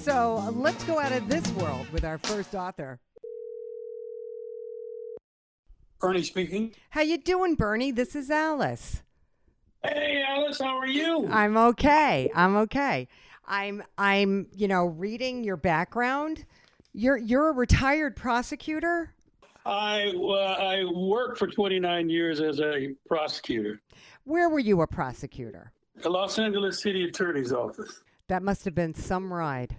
So let's go out of this world with our first author. Bernie speaking. How you doing, Bernie? This is Alice. Hey, Alice, how are you? I'm okay. I'm okay. I'm I'm you know reading your background. You're you're a retired prosecutor. I uh, I worked for 29 years as a prosecutor. Where were you a prosecutor? The Los Angeles City Attorney's Office. That must have been some ride.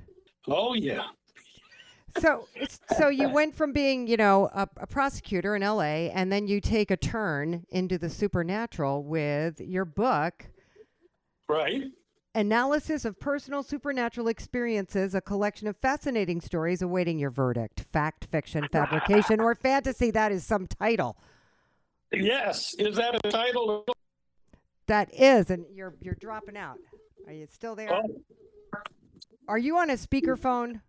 Oh yeah. So so you went from being you know a, a prosecutor in L.A. and then you take a turn into the supernatural with your book. Right. Analysis of Personal Supernatural Experiences, a collection of fascinating stories awaiting your verdict. Fact, fiction, fabrication, or fantasy. That is some title. Yes. Is that a title? That is, and you're you're dropping out. Are you still there? Oh, Are you on a speakerphone?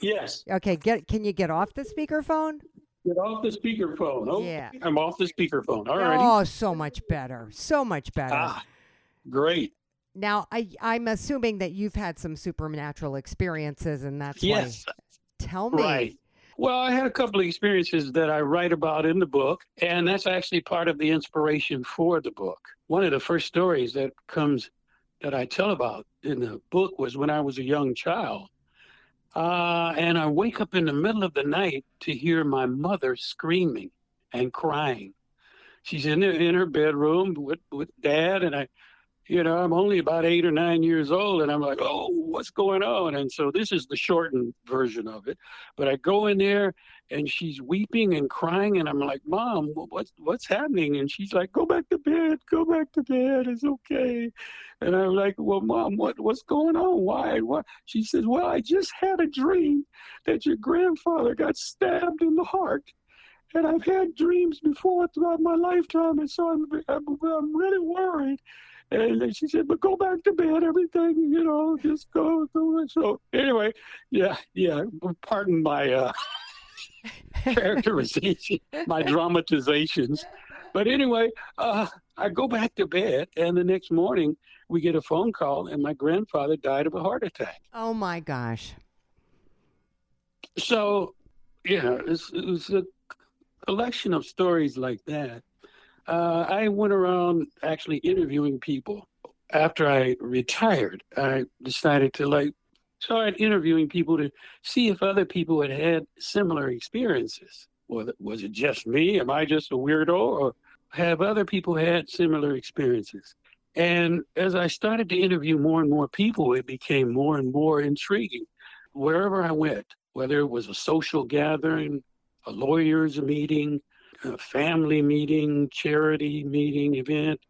yes. Okay, get can you get off the speakerphone? Get off the speakerphone. Oh, Yeah. I'm off the speakerphone. All right. Oh, so much better. So much better. Ah, great. Now, I I'm assuming that you've had some supernatural experiences and that's Yes. why. Tell me. Right. Well, I had a couple of experiences that I write about in the book, and that's actually part of the inspiration for the book. One of the first stories that comes that I tell about in the book was when I was a young child. Uh, and I wake up in the middle of the night to hear my mother screaming and crying. She's in, the, in her bedroom with, with dad, and I, you know, I'm only about eight or nine years old, and I'm like, oh, what's going on? And so this is the shortened version of it. But I go in there, and she's weeping and crying, and I'm like, Mom, what's what's happening? And she's like, Go back to bed, go back to bed, it's okay. And I'm like, Well, Mom, what what's going on? Why? What? She says, Well, I just had a dream that your grandfather got stabbed in the heart. And I've had dreams before throughout my lifetime, and so I'm I'm, I'm really worried. And she said, "But go back to bed. Everything, you know, just go, go." So anyway, yeah, yeah. Pardon my uh, characterization, my dramatizations. But anyway, uh, I go back to bed, and the next morning we get a phone call, and my grandfather died of a heart attack. Oh my gosh. So, yeah, it's, it was a collection of stories like that. Uh, I went around actually interviewing people. After I retired, I decided to like start interviewing people to see if other people had had similar experiences. Was it, was it just me? Am I just a weirdo? Or have other people had similar experiences? And as I started to interview more and more people, it became more and more intriguing. Wherever I went, whether it was a social gathering, a lawyer's meeting, a family meeting, charity meeting, event,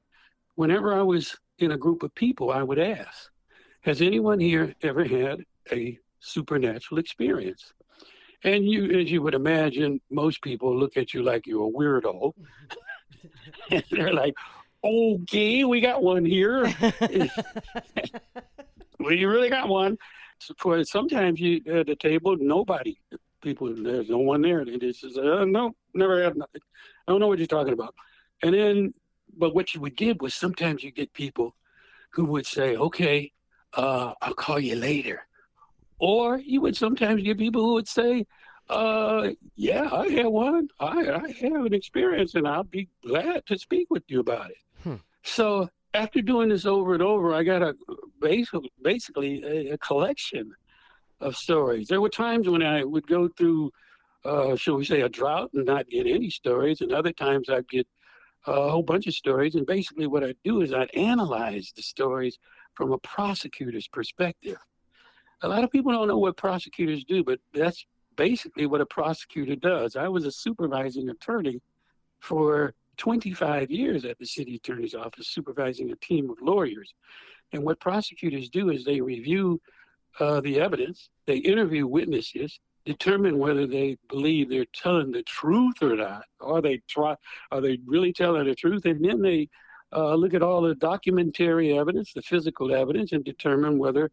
whenever I was in a group of people, I would ask, Has anyone here ever had a supernatural experience? And you, as you would imagine, most people look at you like you're a weirdo. and they're like, okay, we got one here. we really got one. For sometimes you at the table, nobody, people, there's no one there. They just say, uh, no, never had nothing. I don't know what you're talking about. And then, but what you would get was sometimes you get people who would say, okay, uh, I'll call you later. Or you would sometimes get people who would say, uh, yeah, I had one. I, I have an experience and I'll be glad to speak with you about it. Hmm. So after doing this over and over, I got a basically, basically a, a collection of stories. There were times when I would go through, uh, shall we say, a drought and not get any stories, and other times I'd get a whole bunch of stories. And basically, what I'd do is I'd analyze the stories from a prosecutor's perspective. A lot of people don't know what prosecutors do, but that's basically what a prosecutor does. I was a supervising attorney for 25 years at the city attorney's office, supervising a team of lawyers. And what prosecutors do is they review uh, the evidence, they interview witnesses, determine whether they believe they're telling the truth or not. Are they try? Are they really telling the truth? And then they uh, look at all the documentary evidence, the physical evidence, and determine whether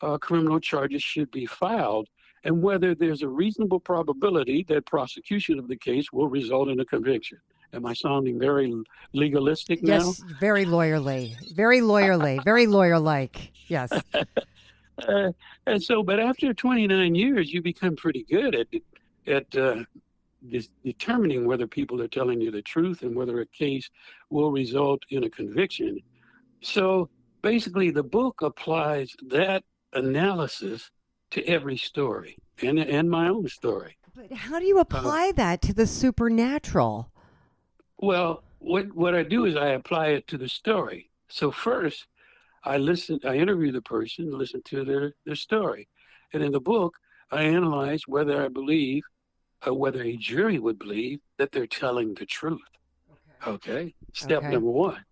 uh, criminal charges should be filed and whether there's a reasonable probability that prosecution of the case will result in a conviction. Am I sounding very legalistic now? Yes, very lawyerly, very lawyerly, very lawyer-like. Yes. uh, and so, but after 29 years, you become pretty good at at uh, determining whether people are telling you the truth and whether a case will result in a conviction. So, basically, the book applies that analysis to every story and and my own story. But how do you apply uh, that to the supernatural? Well, what what I do is I apply it to the story. So first, I listen, I interview the person, listen to their their story, and in the book, I analyze whether I believe, uh, whether a jury would believe that they're telling the truth. Okay. okay? Step okay. number one.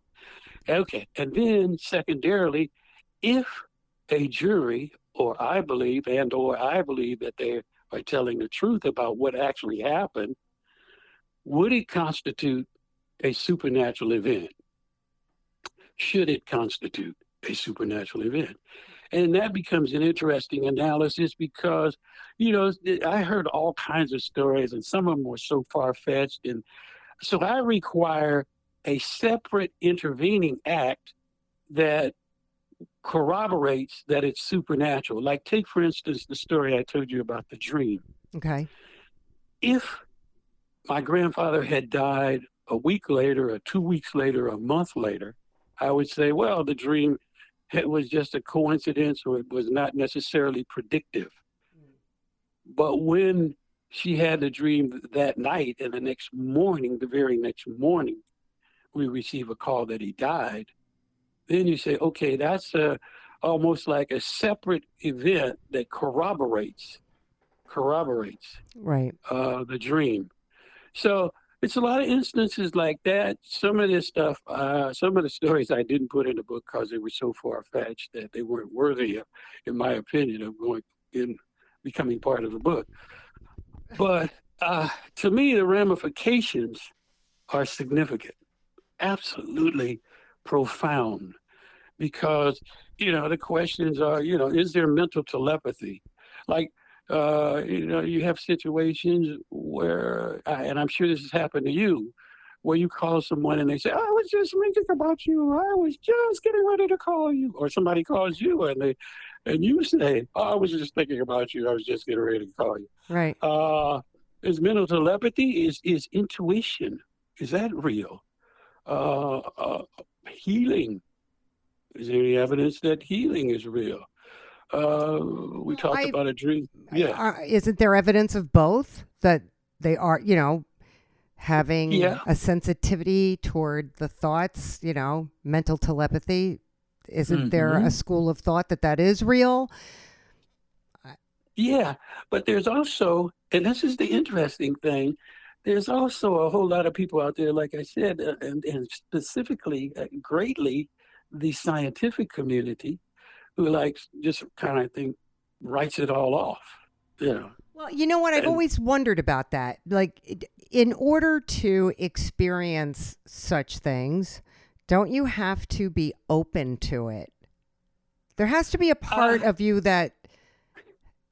Okay, and then secondarily, if a jury or I believe and or I believe that they are telling the truth about what actually happened, would it constitute a supernatural event? Should it constitute a supernatural event? And that becomes an interesting analysis because, you know, I heard all kinds of stories and some of them were so far fetched. And so I require a separate intervening act that corroborates that it's supernatural. Like, take for instance the story I told you about the dream. Okay. If my grandfather had died a week later, or two weeks later, a month later, I would say, well, the dream it was just a coincidence or it was not necessarily predictive. But when she had the dream that night and the next morning, the very next morning, we receive a call that he died, then you say, okay, that's a, almost like a separate event that corroborates corroborates right uh, the dream. So it's a lot of instances like that. Some of this stuff, uh, some of the stories I didn't put in the book because they were so far fetched that they weren't worthy, of, in my opinion, of going in becoming part of the book. But uh, to me, the ramifications are significant, absolutely profound, because you know the questions are, you know, is there mental telepathy? Like uh, you know, you have situations where, uh, and I'm sure this has happened to you, where you call someone and they say, "I was just thinking about you. I was just getting ready to call you," or somebody calls you and they, and you say, oh, "I was just thinking about you. I was just getting ready to call you." Right. Uh, is mental telepathy? Is is intuition? Is that real? Uh, uh, healing. Is there any evidence that healing is real? Uh, we talked I, about a dream. Yeah. Uh, isn't there evidence of both that they are, you know, having yeah. a sensitivity toward the thoughts, you know, mental telepathy? Isn't mm-hmm. there a school of thought that that is real? Yeah, but there's also, and this is the interesting thing, there's also a whole lot of people out there, like I said, uh, and, and specifically, uh, greatly, the scientific community who likes just kind of think writes it all off. You know. Well, you know what? I've and, always wondered about that. Like, in order to experience such things, don't you have to be open to it? There has to be a part uh, of you that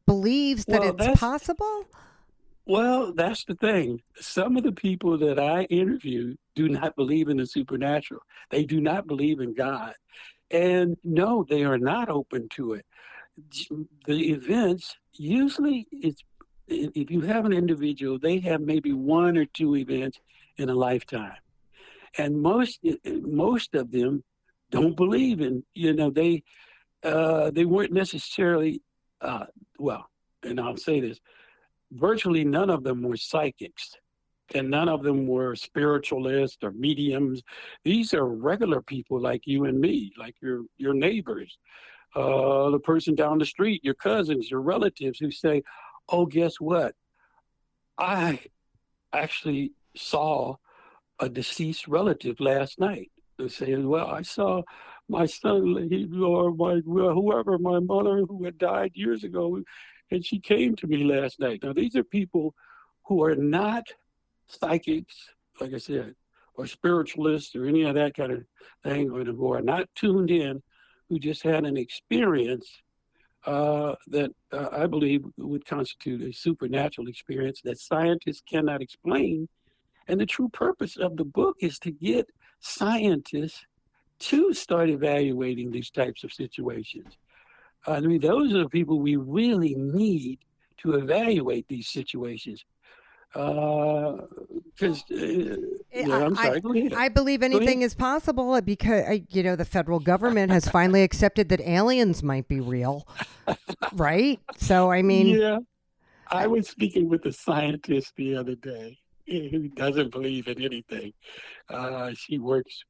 believes that well, it's possible. Well, that's the thing. Some of the people that I interview do not believe in the supernatural. They do not believe in God. And no, they are not open to it. The events usually it's if you have an individual, they have maybe one or two events in a lifetime, and most most of them don't believe in. You know, they uh, they weren't necessarily uh, well, and I'll say this: virtually none of them were psychics and none of them were spiritualists or mediums. These are regular people like you and me, like your your neighbors, uh, the person down the street, your cousins, your relatives who say, "Oh, guess what? I actually saw a deceased relative last night." They say, "Well, I saw." My son, or my whoever, my mother who had died years ago, And she came to me last night. Now, these are people who are not psychics, like I said, or spiritualists or any of that kind of thing, or who are not tuned in, who just had an experience uh, that uh, I believe would constitute a supernatural experience that scientists cannot explain. And the true purpose of the book is to get scientists to start evaluating these types of situations. I mean, those are the people we really need to evaluate these situations. Because uh, uh, yeah, I'm sorry. I, I believe anything is possible because you know the federal government has finally accepted that aliens might be real, right? So I mean, yeah. I was speaking with a scientist the other day who doesn't believe in anything. Uh, she works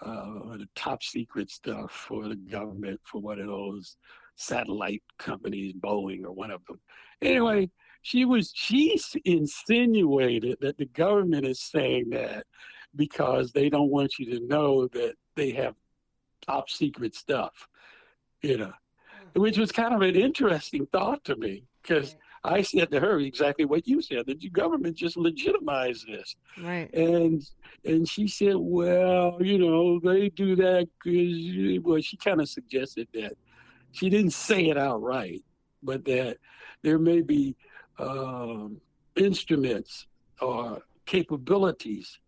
uh, the top secret stuff for the government for one of those satellite companies, Boeing or one of them. Anyway, she was she's insinuated that the government is saying that because they don't want you to know that they have top secret stuff, you know, mm-hmm. which was kind of an interesting thought to me because I said to her exactly what you said that the government just legitimized this. Right. And and she said, well, you know, they do that because well, she kind of suggested that she didn't say it outright, but that there may be um, instruments or capabilities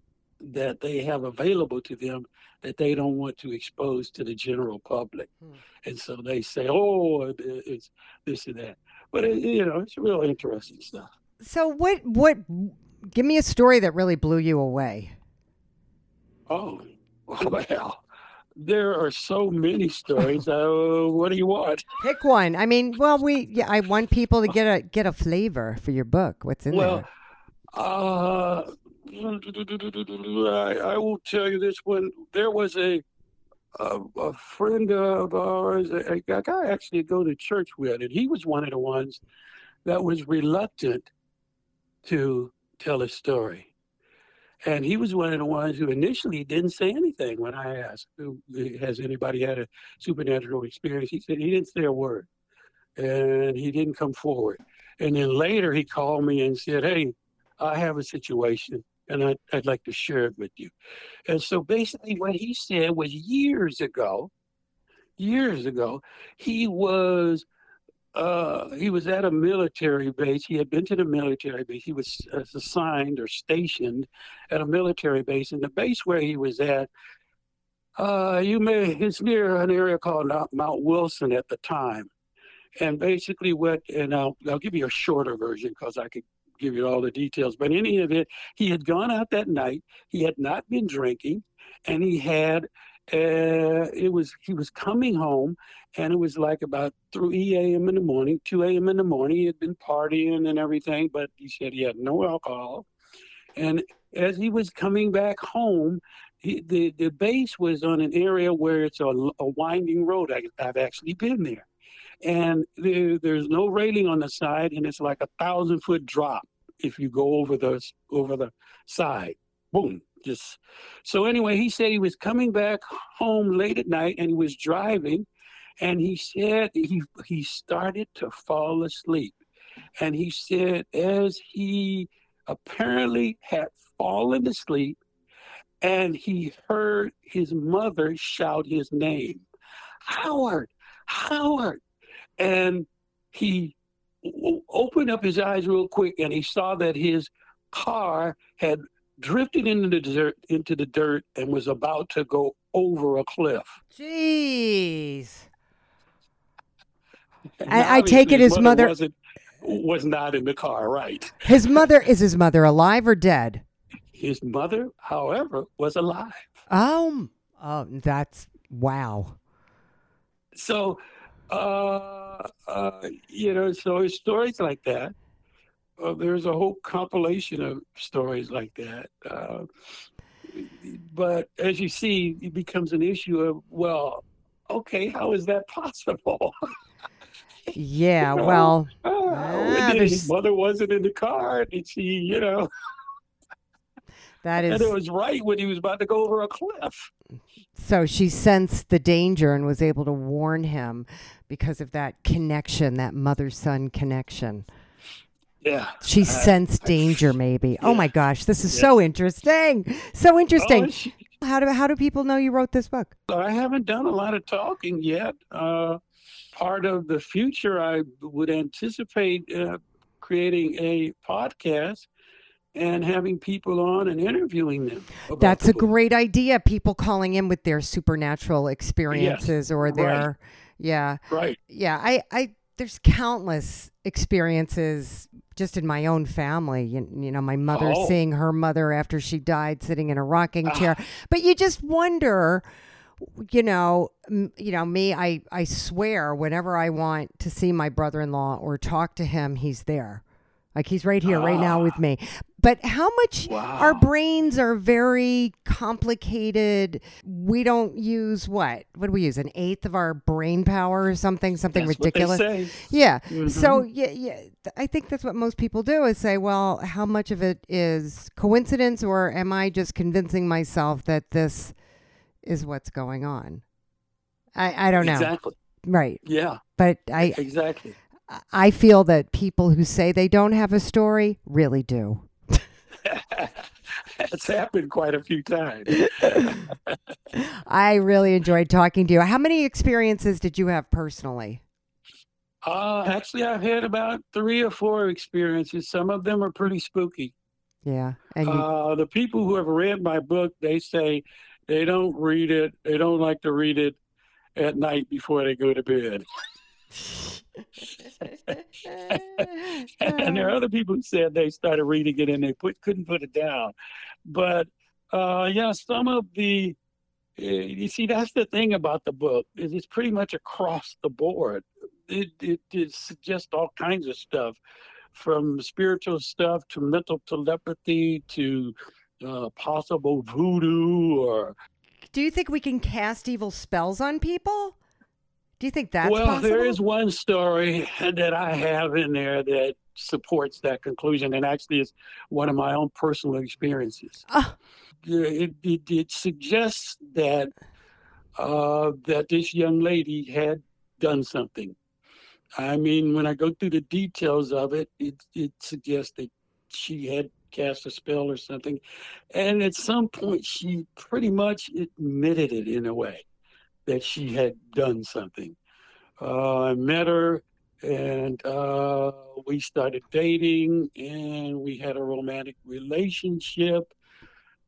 that they have available to them that they don't want to expose to the general public. Hmm. And so they say, oh, it's this and that. But, it, you know, it's real interesting stuff. So, what, what, give me a story that really blew you away. Oh, well, there are so many stories. Uh, what do you want? Pick one. I mean, well, we yeah, I want people to get a get a flavor for your book. What's in well, there? Uh, I, I will tell you this one. There was a a, a friend of ours, a, a guy I actually go to church with, and he was one of the ones that was reluctant to tell a story. And he was one of the ones who initially didn't say anything when I asked, Has anybody had a supernatural experience? He said he didn't say a word and he didn't come forward. And then later he called me and said, Hey, I have a situation and I'd, I'd like to share it with you. And so basically, what he said was years ago, years ago, he was uh, he was at a military base. He had been to the military base. He was uh, assigned or stationed at a military base. And the base where he was at, uh, you may, it's near an area called Mount Wilson at the time. And basically, what, and I'll, I'll give you a shorter version because I could give you all the details. But in any event, he had gone out that night. He had not been drinking, and he had uh, it was he was coming home and it was like about 3 a.m. in the morning, 2 a.m. in the morning. He had been partying and everything, but he said he had no alcohol. And as he was coming back home, he, the, the base was on an area where it's a, a winding road. I, have actually been there. And there, there's no railing on the side, and it's like a thousand foot drop if you go over the over the side. Boom, just so anyway. He said he was coming back home late at night, and he was driving, and he said he he started to fall asleep, and he said as he apparently had fallen asleep, and he heard his mother shout his name, Howard, Howard, and he opened up his eyes real quick and he saw that his car had drifted into the dirt, into the dirt and was about to go over a cliff. Jeez. I, I, take it his mother, mother was not in the car, right? His mother is his mother alive or dead? His mother, however, was alive. Um, oh that's wow. So uh, uh, you know, so stories like that. Uh, there's a whole compilation of stories like that. Uh, but as you see, it becomes an issue of, well, okay, how is that possible? yeah, you know, well, uh, his mother wasn't in the car, and she, you know. That and it was right when he was about to go over a cliff. so she sensed the danger and was able to warn him because of that connection, that mother son connection. Yeah. She Uh, sensed danger, maybe. Oh my gosh, this is Yeah. so interesting. So interesting. Oh, she- how do how do people know you wrote this book? I haven't done a lot of talking yet. Uh, part of the future, I would anticipate uh, creating a podcast and having people on and interviewing them. That's the a great idea. People calling in with their supernatural experiences or right. their yeah. Right. Yeah, I, I, there's countless experiences just in my own family. You, you know, my mother Oh. seeing her mother after she died sitting in a rocking Ah. chair. But you just wonder, you know, m- you know me. I, I swear, whenever I want to see my brother-in-law or talk to him, he's there. Like he's right here, right now with Ah. me. But how much our brains are very complicated. We don't use what? What do we use? An eighth of our brain power or something? Something That's ridiculous. What they say. Yeah. Mhm. So yeah, yeah, I think that's what most people do is say, well, how much of it is coincidence or am I just convincing myself that this is what's going on? I I don't know. Exactly. Right. Yeah. But I Exactly. I feel that people who say they don't have a story really do. It's happened quite a few times. I really enjoyed talking to you. How many experiences did you have personally? Uh, actually, I've had about three or four experiences. Some of them are pretty spooky. Yeah. And you, Uh, the people who have read my book, they say they don't read it. They don't like to read it at night before they go to bed. And there are other people who said they started reading it and they put, couldn't put it down. But uh, yeah, some of the uh, you see that's the thing about the book is it's pretty much across the board. It it, it suggests all kinds of stuff, from spiritual stuff to mental telepathy to uh, possible voodoo or do you think we can cast evil spells on people? Do you think that's well, possible? there is one story that I have in there that supports that conclusion, and actually, it's one of my own personal experiences. Ah. It, it, it suggests that uh, that this young lady had done something. I mean, when I go through the details of it, it, it suggests that she had cast a spell or something, and at some point, she pretty much admitted it in a way that she had done something. Uh, I met her and uh, we started dating and we had a romantic relationship.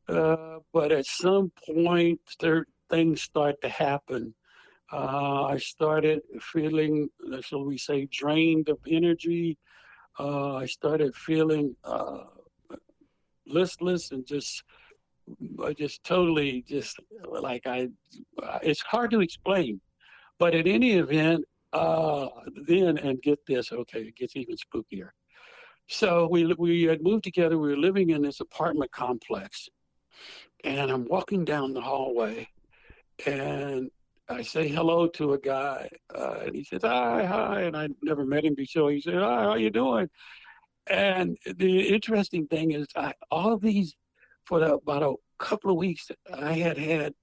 Uh, but at some point, there, things start to happen. Uh, I started feeling, shall we say, drained of energy. Uh, I started feeling uh, listless and just just totally just like I it's hard to explain. But in any event uh then and get this okay it gets even spookier. So we we had moved together we were living in this apartment complex and I'm walking down the hallway and I say hello to a guy uh, and he says hi hi and I never met him before. He said hi how you doing? And the interesting thing is I, all these for the, about a couple of weeks i had had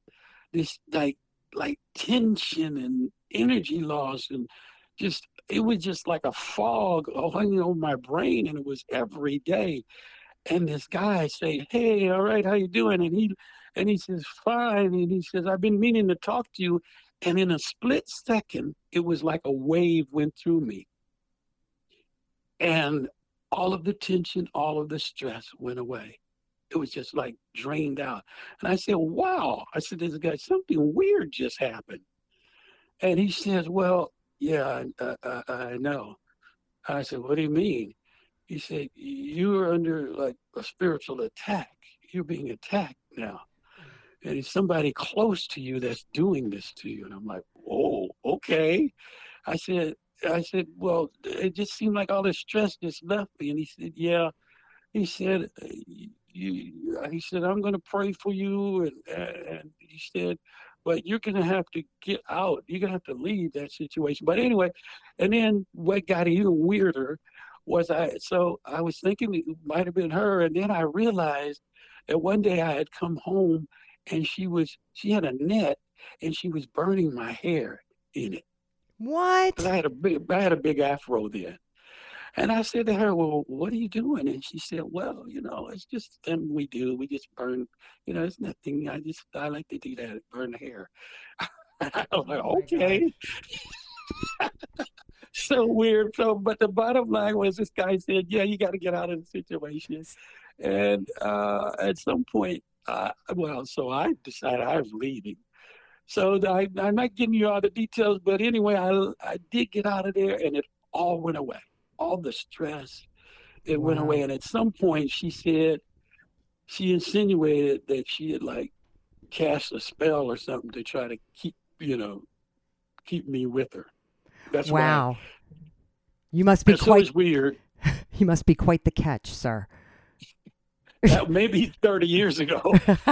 this like like tension and energy loss and just it was just like a fog hanging over my brain and it was every day. And this guy say hey all right how you doing? And he and he says fine. And he says i've been meaning to talk to you. And in a split second it was like a wave went through me. And all of the tension all of the stress went away it was just like drained out. And I said, wow. I said, this guy, something weird just happened. And he says, well, yeah, uh, uh, I know. I said, what do you mean? He said, you are under like a spiritual attack. You're being attacked now. And it's somebody close to you that's doing this to you. And I'm like, oh, okay. I said, I said, well, it just seemed like all this stress just left me. And he said, yeah. He said, you, he said, I'm going to pray for you. And, and he said, but you're going to have to get out. You're going to have to leave that situation. But anyway, and then what got even weirder was I, so I was thinking it might have been her. And then I realized that one day I had come home and she was she had a net and she was burning my hair in it. What? I had a big I had a big afro then. And I said to her, Well, what are you doing? And she said, Well, you know, it's just something we do. We just burn, you know, it's nothing. I just I like to do that, burn hair. I was like, Oh okay. so weird. So but the bottom line was this guy said, Yeah, you gotta get out of the situation. And uh at some point, uh well, so I decided I was leaving. So I, I'm not giving you all the details, but anyway, I, I did get out of there and it all went away. All the stress, it went away. And at some point, she said, she insinuated that she had like cast a spell or something to try to keep, you know, keep me with her. That's why. wow. You must be quite weird. you must be quite the catch, sir. That maybe 30 years ago.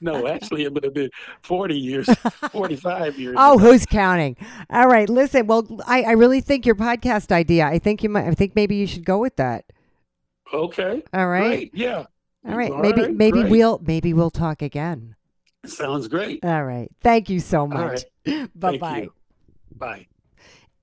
No, actually, it would have been 40 years, 45 years. Oh, ago. who's counting? All right, listen. Well, I, I really think your podcast idea. I think you might. I think maybe you should go with that. Okay. All right. Great. Yeah. All right. All maybe right, maybe great. we'll maybe we'll talk again. Sounds great. All right. Thank you so much. right. Bye bye. Bye.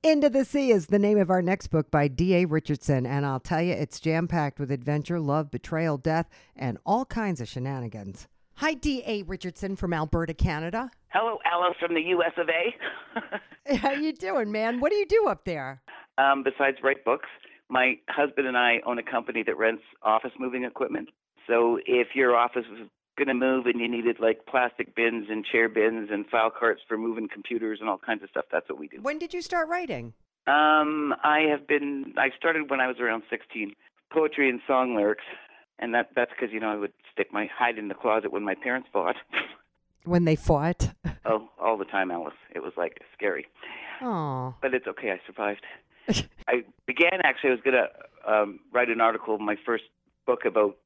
Into the Sea is the name of our next book by D.A. Richardson, and I'll tell you, it's jam packed with adventure, love, betrayal, death, and all kinds of shenanigans. Hi, D.A. Richardson from Alberta, Canada. Hello, Alice from the U.S. of A. How you doing, man? What do you do up there? um, besides write books, my husband and I own a company that rents office moving equipment. So if your office going to move and you needed like plastic bins and chair bins and file carts for moving computers and all kinds of stuff, that's what we do. When did you start writing? Um, I have been. I started when I was around 16. Poetry and song lyrics, and that that's because you know I would stick my hide in the closet when my parents fought. When they fought? oh, all the time, Alice. It was like scary. Oh, but it's okay. I survived. I began actually. I was going to um, write an article, my first book about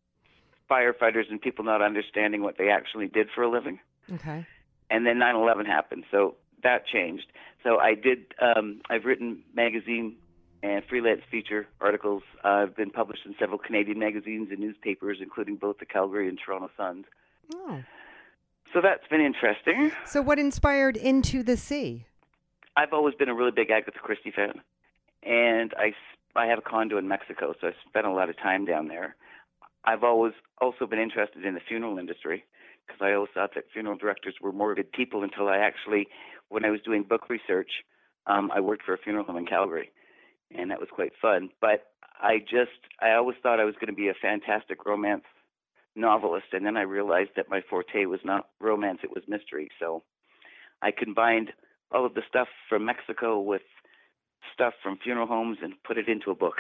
firefighters and people not understanding what they actually did for a living. okay. And then 9/11 happened, so that changed. So I did. Um, I've written magazine and freelance feature articles. Uh, I've been published in several Canadian magazines and newspapers, including both the Calgary and Toronto Suns. Oh. So that's been interesting. So, what inspired Into the Sea? I've always been a really big Agatha Christie fan, and I, I have a condo in Mexico, so I spent a lot of time down there. I've always also been interested in the funeral industry because I always thought that funeral directors were morbid people until I actually, when I was doing book research, um, I worked for a funeral home in Calgary, and that was quite fun. But I just, I always thought I was going to be a fantastic romance novelist, and then I realized that my forte was not romance; it was mystery. So I combined all of the stuff from Mexico with stuff from funeral homes and put it into a book.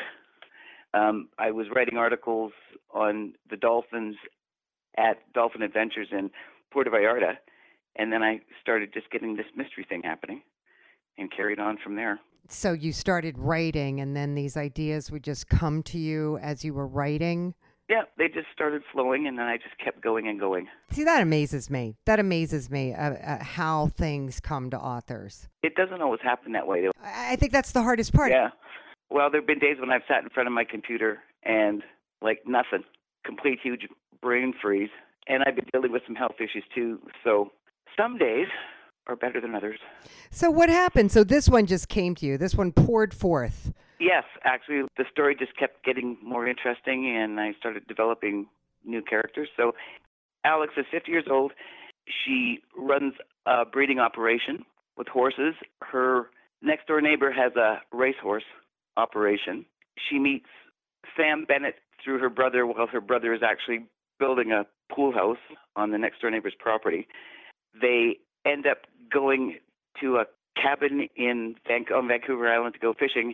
Um, I was writing articles on the dolphins at Dolphin Adventures in Puerto Vallarta, and then I started just getting this mystery thing happening and carried on from there. So, you started writing, and then these ideas would just come to you as you were writing? Yeah, they just started flowing, and then I just kept going and going. See, that amazes me. That amazes me uh, uh, how things come to authors. It doesn't always happen that way. though. I I think that's the hardest part. Yeah. Well, there have been days when I've sat in front of my computer and like nothing, complete huge brain freeze. And I've been dealing with some health issues too. So some days are better than others. So, what happened? So, this one just came to you. This one poured forth. Yes, actually, the story just kept getting more interesting, and I started developing new characters. So, Alex is 50 years old. She runs a breeding operation with horses. Her next door neighbor has a racehorse operation. She meets Sam Bennett through her brother while her brother is actually building a pool house on the next door neighbor's property. They end up going to a cabin in Van- on Vancouver Island to go fishing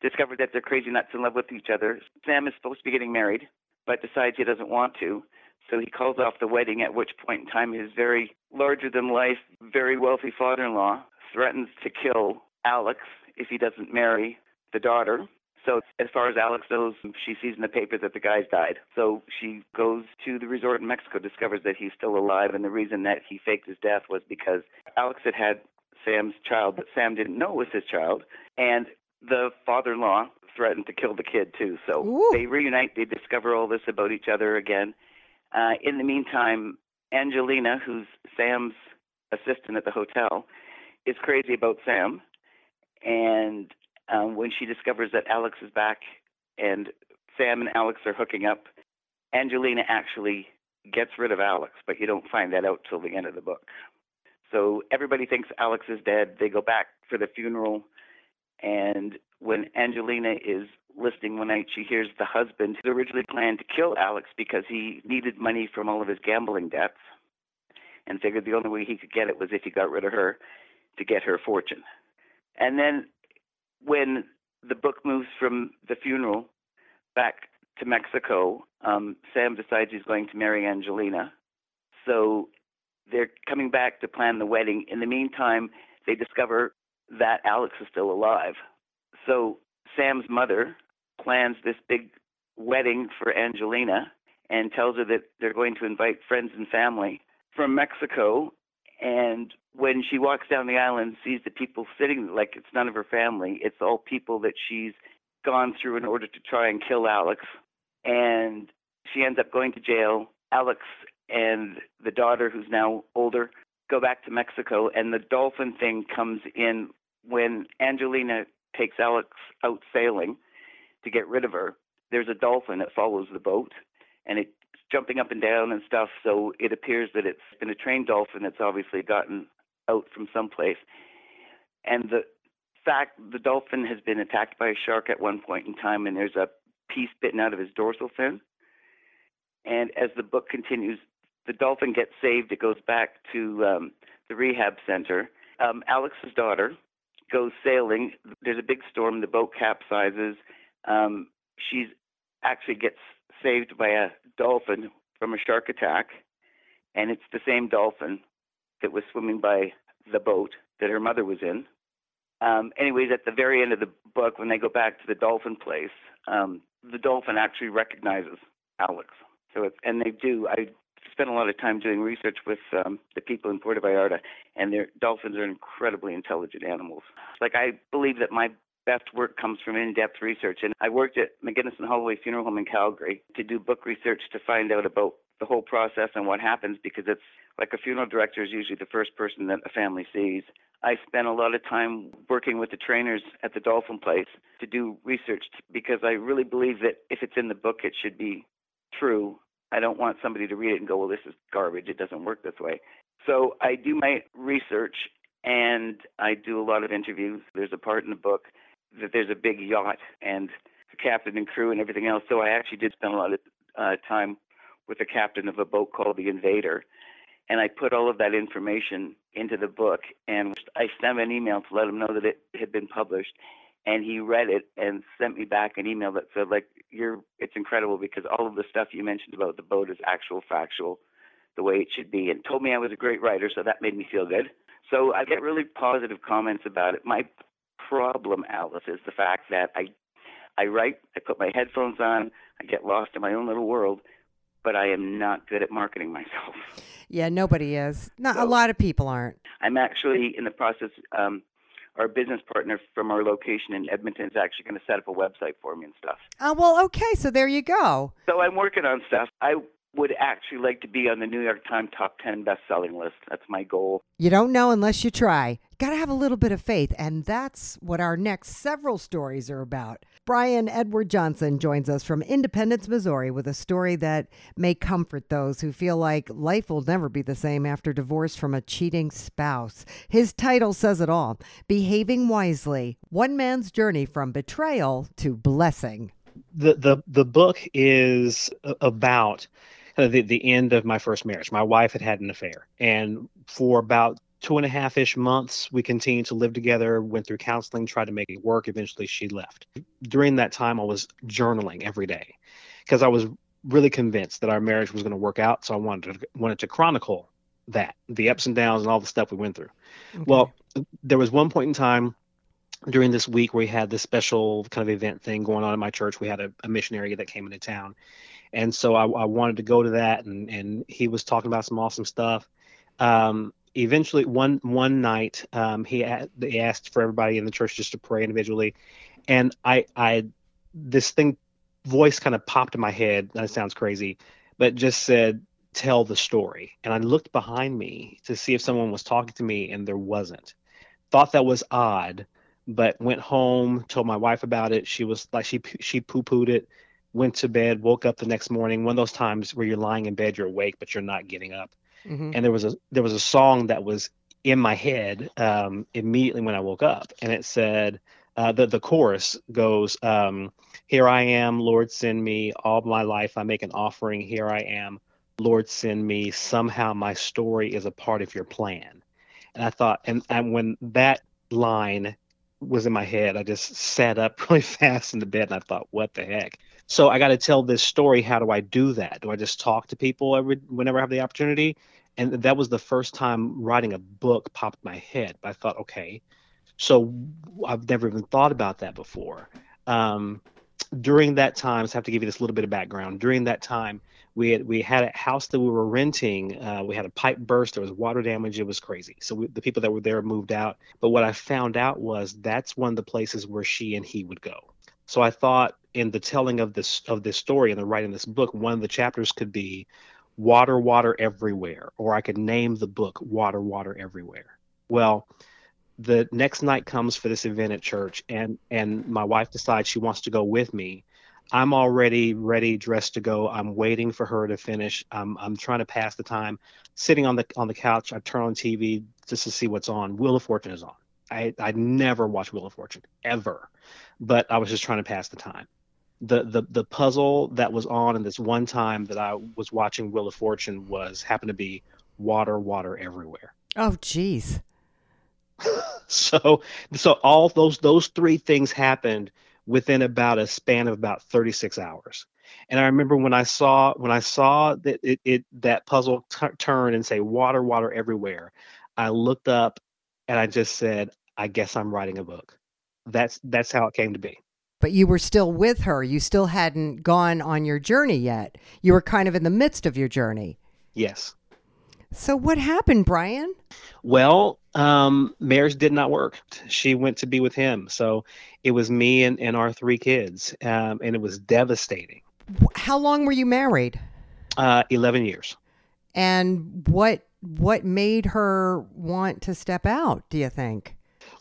discover that they're crazy nuts in love with each other. Sam is supposed to be getting married, but decides he doesn't want to. So he calls off the wedding, at which point in time his very larger than life, very wealthy father in law threatens to kill Alex if he doesn't marry the daughter. So as far as Alex knows, she sees in the paper that the guy's died. So she goes to the resort in Mexico, discovers that he's still alive, and the reason that he faked his death was because Alex had had Sam's child, but Sam didn't know it was his child. And the father-in-law threatened to kill the kid too. So Ooh. they reunite. They discover all this about each other again. Uh, in the meantime, Angelina, who's Sam's assistant at the hotel, is crazy about Sam. And um, when she discovers that Alex is back and Sam and Alex are hooking up, Angelina actually gets rid of Alex, but you don't find that out till the end of the book. So everybody thinks Alex is dead. They go back for the funeral, and when Angelina is listening one night, she hears the husband who originally planned to kill Alex because he needed money from all of his gambling debts and figured the only way he could get it was if he got rid of her to get her fortune. And then when the book moves from the funeral back to Mexico, um, Sam decides he's going to marry Angelina. So they're coming back to plan the wedding. In the meantime, they discover that Alex is still alive. So Sam's mother plans this big wedding for Angelina and tells her that they're going to invite friends and family from Mexico. And when she walks down the aisle and sees the people sitting like it's none of her family, it's all people that she's gone through in order to try and kill Alex. And she ends up going to jail. Alex and the daughter, who's now older, go back to Mexico. And the dolphin thing comes in when Angelina takes Alex out sailing to get rid of her. There's a dolphin that follows the boat, and it's jumping up and down and stuff. So it appears that it's been a trained dolphin that's obviously gotten out from someplace. And the fact the dolphin has been attacked by a shark at one point in time, and there's a piece bitten out of his dorsal fin. And as the book continues, the dolphin gets saved. It goes back to um, the rehab center. Um, Alex's daughter goes sailing. There's a big storm. The boat capsizes. Um, she actually gets saved by a dolphin from a shark attack, and it's the same dolphin that was swimming by the boat that her mother was in. Um, anyways, at the very end of the book, when they go back to the dolphin place, um, the dolphin actually recognizes Alex. So it's, and they do. I spent a lot of time doing research with um, the people in Puerto Vallarta, and their dolphins are incredibly intelligent animals. Like I believe that my best work comes from in-depth research, and I worked at McInnis and Holloway Funeral Home in Calgary to do book research to find out about the whole process and what happens because it's like a funeral director is usually the first person that a family sees. I spent a lot of time working with the trainers at the Dolphin Place to do research because I really believe that if it's in the book, it should be true I don't want somebody to read it and go, well, this is garbage. It doesn't work this way. So I do my research and I do a lot of interviews. There's a part in the book that there's a big yacht and the captain and crew and everything else. So I actually did spend a lot of uh, time with the captain of a boat called the Invader. And I put all of that information into the book and I sent him an email to let him know that it had been published and he read it and sent me back an email that said like you're it's incredible because all of the stuff you mentioned about the boat is actual factual the way it should be and told me I was a great writer so that made me feel good so I get really positive comments about it my problem Alice is the fact that I I write I put my headphones on I get lost in my own little world but I am not good at marketing myself yeah nobody is not so, a lot of people aren't I'm actually in the process um our business partner from our location in Edmonton is actually going to set up a website for me and stuff. Oh, well, okay. So there you go. So I'm working on stuff. I would actually like to be on the New York Times top 10 best selling list. That's my goal. You don't know unless you try. Got to have a little bit of faith. And that's what our next several stories are about. Brian Edward Johnson joins us from Independence, Missouri, with a story that may comfort those who feel like life will never be the same after divorce from a cheating spouse. His title says it all Behaving Wisely One Man's Journey from Betrayal to Blessing. The, the, the book is about Uh, the, the end of my first marriage. My wife had had an affair. And for about two and a half ish months, we continued to live together, went through counseling, tried to make it work. Eventually, she left. During that time, I was journaling every day because I was really convinced that our marriage was going to work out. So I wanted to, wanted to chronicle that, the ups and downs and all the stuff we went through. Okay. Well, there was one point in time during this week where we had this special kind of event thing going on in my church. We had a, a missionary that came into town. And so I, I, wanted to go to that, and, and he was talking about some awesome stuff. Um, eventually one one night um, he, he asked for everybody in the church just to pray individually and i i this thing voice kind of popped in my head that sounds crazy but just said, tell the story. And I looked behind me to see if someone was talking to me, and there wasn't. Thought that was odd, but went home, told my wife about it. She was like, she she poo pooed it, went to bed, woke up the next morning. One of those times where you're lying in bed, you're awake, but you're not getting up. Mm-hmm. And there was a there was a song that was in my head um, immediately when I woke up, and it said, uh, the the chorus goes, um, "Here I am, Lord, send me. All my life I make an offering. Here I am, Lord, send me. Somehow my story is a part of your plan." And I thought, and, and when that line was in my head, I just sat up really fast in the bed and I thought, "What the heck?" So I got to tell this story. How do I do that? Do I just talk to people every whenever I have the opportunity? and that was the first time writing a book popped my head. I thought, okay, so I've never even thought about that before. Um, during that time, so I have to give you this little bit of background. During that time, we had we had a house that we were renting. Uh, we had a pipe burst. There was water damage. It was crazy. So we, the people that were there moved out. But what I found out was that's one of the places where she and he would go. So I thought in the telling of this of this story and the writing of this book, one of the chapters could be water, water everywhere, or I could name the book Water, Water Everywhere. Well, the next night comes for this event at church, and and my wife decides she wants to go with me. I'm already ready, dressed to go. I'm waiting for her to finish. I'm I'm trying to pass the time. Sitting on the on the couch, I turn on TV just to see what's on. Wheel of Fortune is on. I I never watch Wheel of Fortune ever, but I was just trying to pass the time the the the puzzle that was on in this one time that I was watching Wheel of Fortune was happened to be water, water everywhere. Oh, geez. so so all those those three things happened within about a span of about 36 hours. And I remember when I saw when I saw that it, it that puzzle t- turn and say water, water everywhere. I looked up and I just said, I guess I'm writing a book. That's that's how it came to be but you were still with her. You still hadn't gone on your journey yet. You were kind of in the midst of your journey. Yes. So what happened, Brian? Well, um, marriage did not work. She went to be with him. So it was me and, and our three kids, um, and it was devastating. How long were you married? Uh, 11 years. And what what made her want to step out, do you think?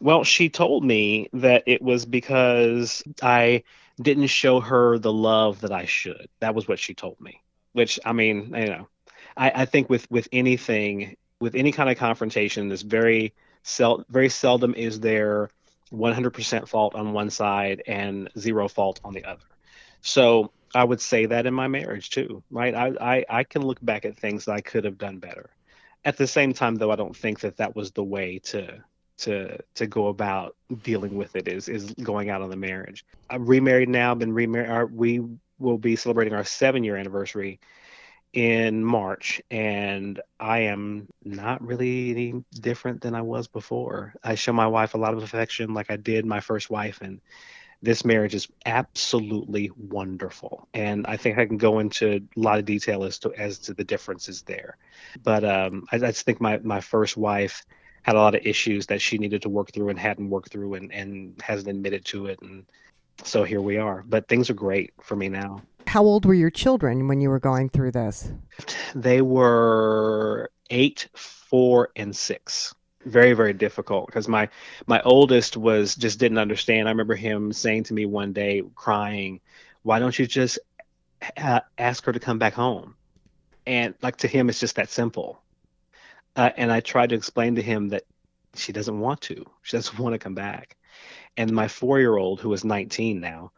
Well, she told me that it was because I didn't show her the love that I should. That was what she told me. Which I mean, you know, I, I think with with anything, with any kind of confrontation, this very sel- very seldom is there 100% fault on one side and zero fault on the other. So I would say that in my marriage too, right? I, I, I can look back at things that I could have done better. At the same time, though, I don't think that that was the way to to to go about dealing with it is is going out on the marriage. I'm remarried now. Been remarried. We will be celebrating our seven year anniversary in March, and I am not really any different than I was before. I show my wife a lot of affection, like I did my first wife, and this marriage is absolutely wonderful. And I think I can go into a lot of detail as to as to the differences there. But um, I, I just think my my first wife had a lot of issues that she needed to work through and hadn't worked through and, and hasn't admitted to it. And so here we are. But things are great for me now. How old were your children when you were going through this? They were eight, four, and six. Very, very difficult because my my oldest was just didn't understand. I remember him saying to me one day, crying, "Why don't you just uh, ask her to come back home?" And like to him, it's just that simple uh, and I tried to explain to him that she doesn't want to. She doesn't want to come back. And my four year old, who is 19 now,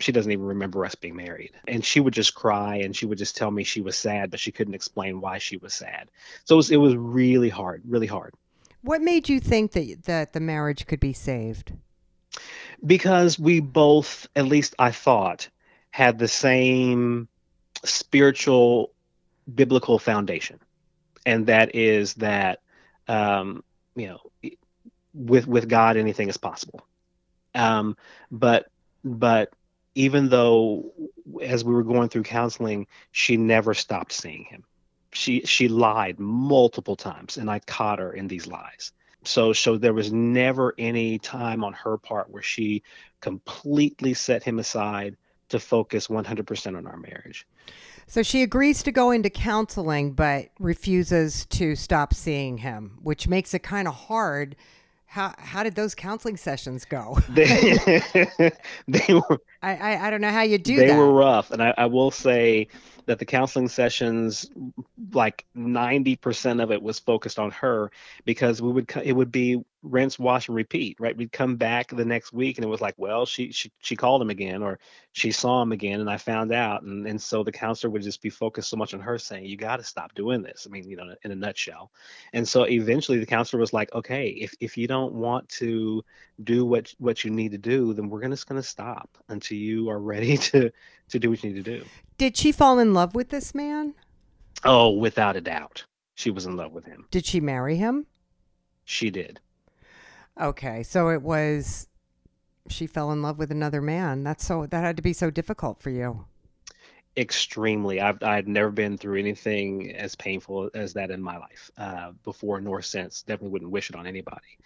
she doesn't even remember us being married. And she would just cry and she would just tell me she was sad, but she couldn't explain why she was sad. So it was, it was really hard, really hard. What made you think that, that the marriage could be saved? Because we both, at least I thought, had the same spiritual biblical foundation and that is that um, you know with with God anything is possible. Um, but but even though as we were going through counseling, she never stopped seeing him. She she lied multiple times, and I caught her in these lies. So so there was never any time on her part where she completely set him aside, to focus 100% on our marriage. So she agrees to go into counseling, but refuses to stop seeing him, which makes it kind of hard. How how did those counseling sessions go? They, they were I, I I don't know how you do they that. were rough, and I, I will say that the counseling sessions, like 90% of it was focused on her because we would it would be rinse, wash, and repeat. Right? We'd come back the next week, and it was like, well, she she she called him again, or she saw him again, and I found out, and and so the counselor would just be focused so much on her, saying, you got to stop doing this. I mean, you know, in a nutshell. And so eventually, the counselor was like, okay, if if you don't want to do what what you need to do, then we're gonna just gonna stop until you are ready to to do what you need to do. Did she fall in love with this man? Oh, without a doubt, she was in love with him. Did she marry him? She did. Okay, so it was she fell in love with another man. That's so that had to be so difficult for you. Extremely. I've I've never been through anything as painful as that in my life uh, before nor since. Definitely wouldn't wish it on anybody.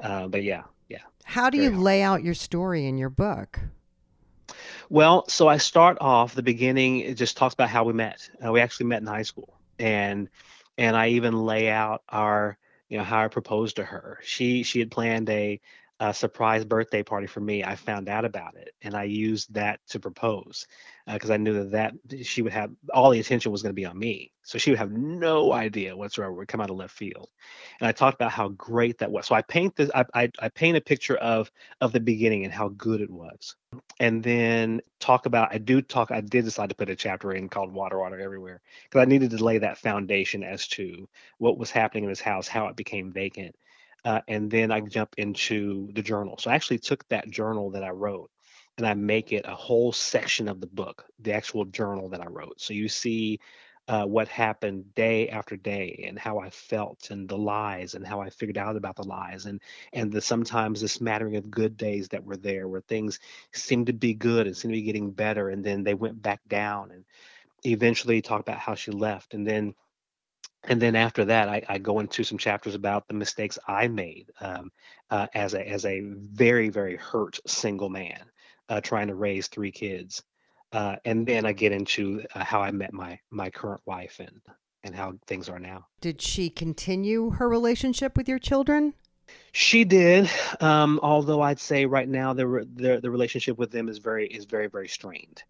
Uh, but yeah, yeah. How do you hard. lay out your story in your book? Well, so I start off the beginning. It just talks about how we met. Uh, we actually met in high school, and and I even lay out our you know how I proposed to her. She she had planned a, a surprise birthday party for me. I found out about it, and I used that to propose uh, because I knew that that she would have all the attention was going to be on me, so she would have no idea whatsoever. Would come out of left field, and I talked about how great that was. So I paint this. I I, I paint a picture of of the beginning and how good it was and then talk about i do talk i did decide to put a chapter in called water water everywhere because i needed to lay that foundation as to what was happening in this house how it became vacant uh, and then i jump into the journal. So i actually took that journal that i wrote and i make it a whole section of the book the actual journal that i wrote. So you see uh, what happened day after day and how i felt and the lies and how i figured out about the lies and and the sometimes the smattering of good days that were there where things seemed to be good and seemed to be getting better and then they went back down and eventually talked about how she left and then and then after that I, I go into some chapters about the mistakes i made um, uh, as a as a very very hurt single man uh, trying to raise three kids uh, and then i get into uh, how i met my my current wife and and how things are now Did she continue her relationship with your children? She did, um, although I'd say right now the, the the relationship with them is very is very very strained.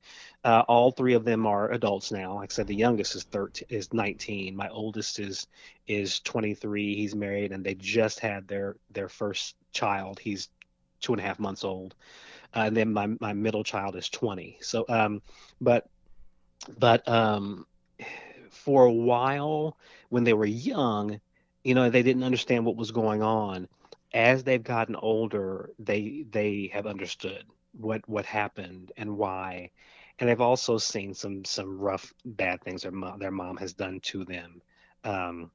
Uh, all three of them are adults now. Like I said, the youngest is 13, is 19. My oldest is is 23. He's married, and they just had their their first child. He's two and a half months old, uh, and then my my middle child is 20. So, um, but but um, for a while when they were young, you know, they didn't understand what was going on. As they've gotten older, they they have understood what what happened and why, and they've also seen some some rough bad things their mom their mom has done to them, um,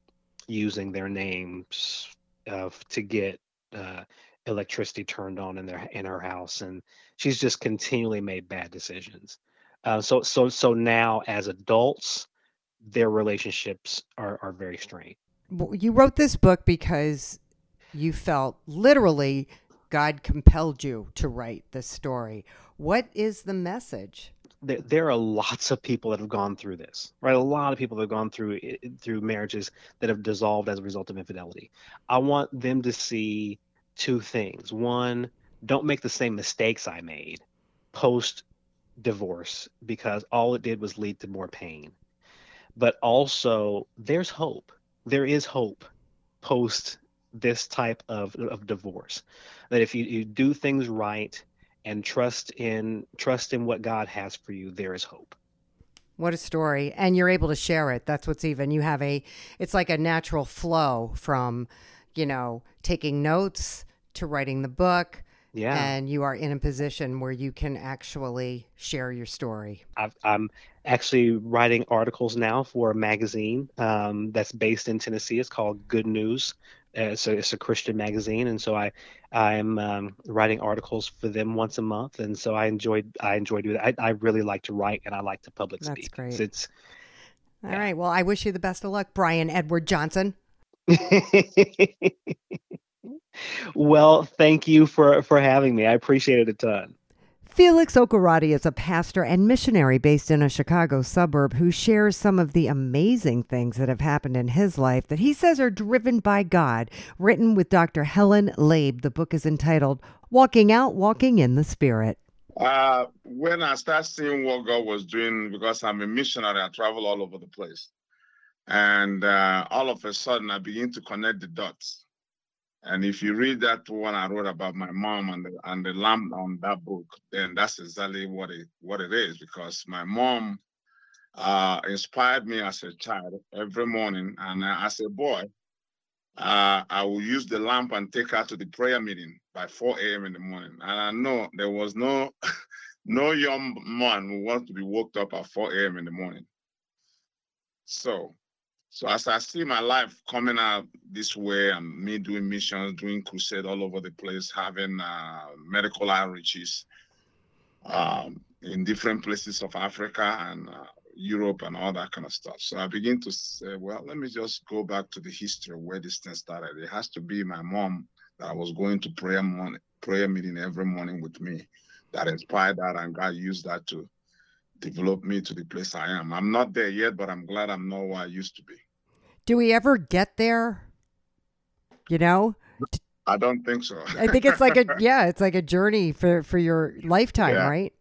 using their names uh, to get uh, electricity turned on in their in her house, and she's just continually made bad decisions. Uh, so so so now as adults, their relationships are are very strained. You wrote this book because you felt literally God compelled you to write this story. What is the message? there, there are lots of people that have gone through this, right? A lot of people that have gone through through marriages that have dissolved as a result of infidelity. I want them to see two things. One, don't make the same mistakes I made post divorce because all it did was lead to more pain. But also, there's hope. There is hope post this type of, of divorce. That if you, you do things right, and trust in trust in what God has for you, there is hope. What a story. And you're able to share it. That's what's even. You have a, it's like a natural flow from, you know, taking notes to writing the book. Yeah, And you are in a position where you can actually share your story. I've, I'm actually writing articles now for a magazine um, that's based in Tennessee. It's called Good News. Uh, so it's a Christian magazine, and so I I'm um, writing articles for them once a month, and so I enjoyed I enjoy doing that. I, I really like to write, and I like to public That's speak. great. It's, All Yeah. right. Well, I wish you the best of luck, Brian Edward Johnson. well, thank you for for having me. I appreciate it a ton. Felix Okarati is a pastor and missionary based in a Chicago suburb who shares some of the amazing things that have happened in his life that he says are driven by God. Written with Dr. Helen Labe, the book is entitled Walking Out, Walking in the Spirit. Uh, when I started seeing what God was doing, because I'm a missionary, I travel all over the place. And uh, all of a sudden, I begin to connect the dots. And if you read that one I wrote about my mom and the, and the lamp on that book, then that's exactly what it what it is. Because my mom uh, inspired me as a child every morning, and as a boy, uh, I would use the lamp and take her to the prayer meeting by 4 a.m. in the morning. And I know there was no no young man who wants to be woke up at 4 a.m. in the morning. So so as I see my life coming out this way, and me doing missions, doing crusade all over the place, having uh, medical outreaches um, in different places of Africa and uh, Europe and all that kind of stuff. So I begin to say, well, let me just go back to the history of where this thing started. It has to be my mom that I was going to prayer morning, prayer meeting every morning with me that inspired that, and God used that to develop me to the place I am. I'm not there yet, but I'm glad I'm not where I used to be. Do we ever get there? You know? I don't think so. I think it's like a yeah, it's like a journey for for your lifetime, Yeah. right?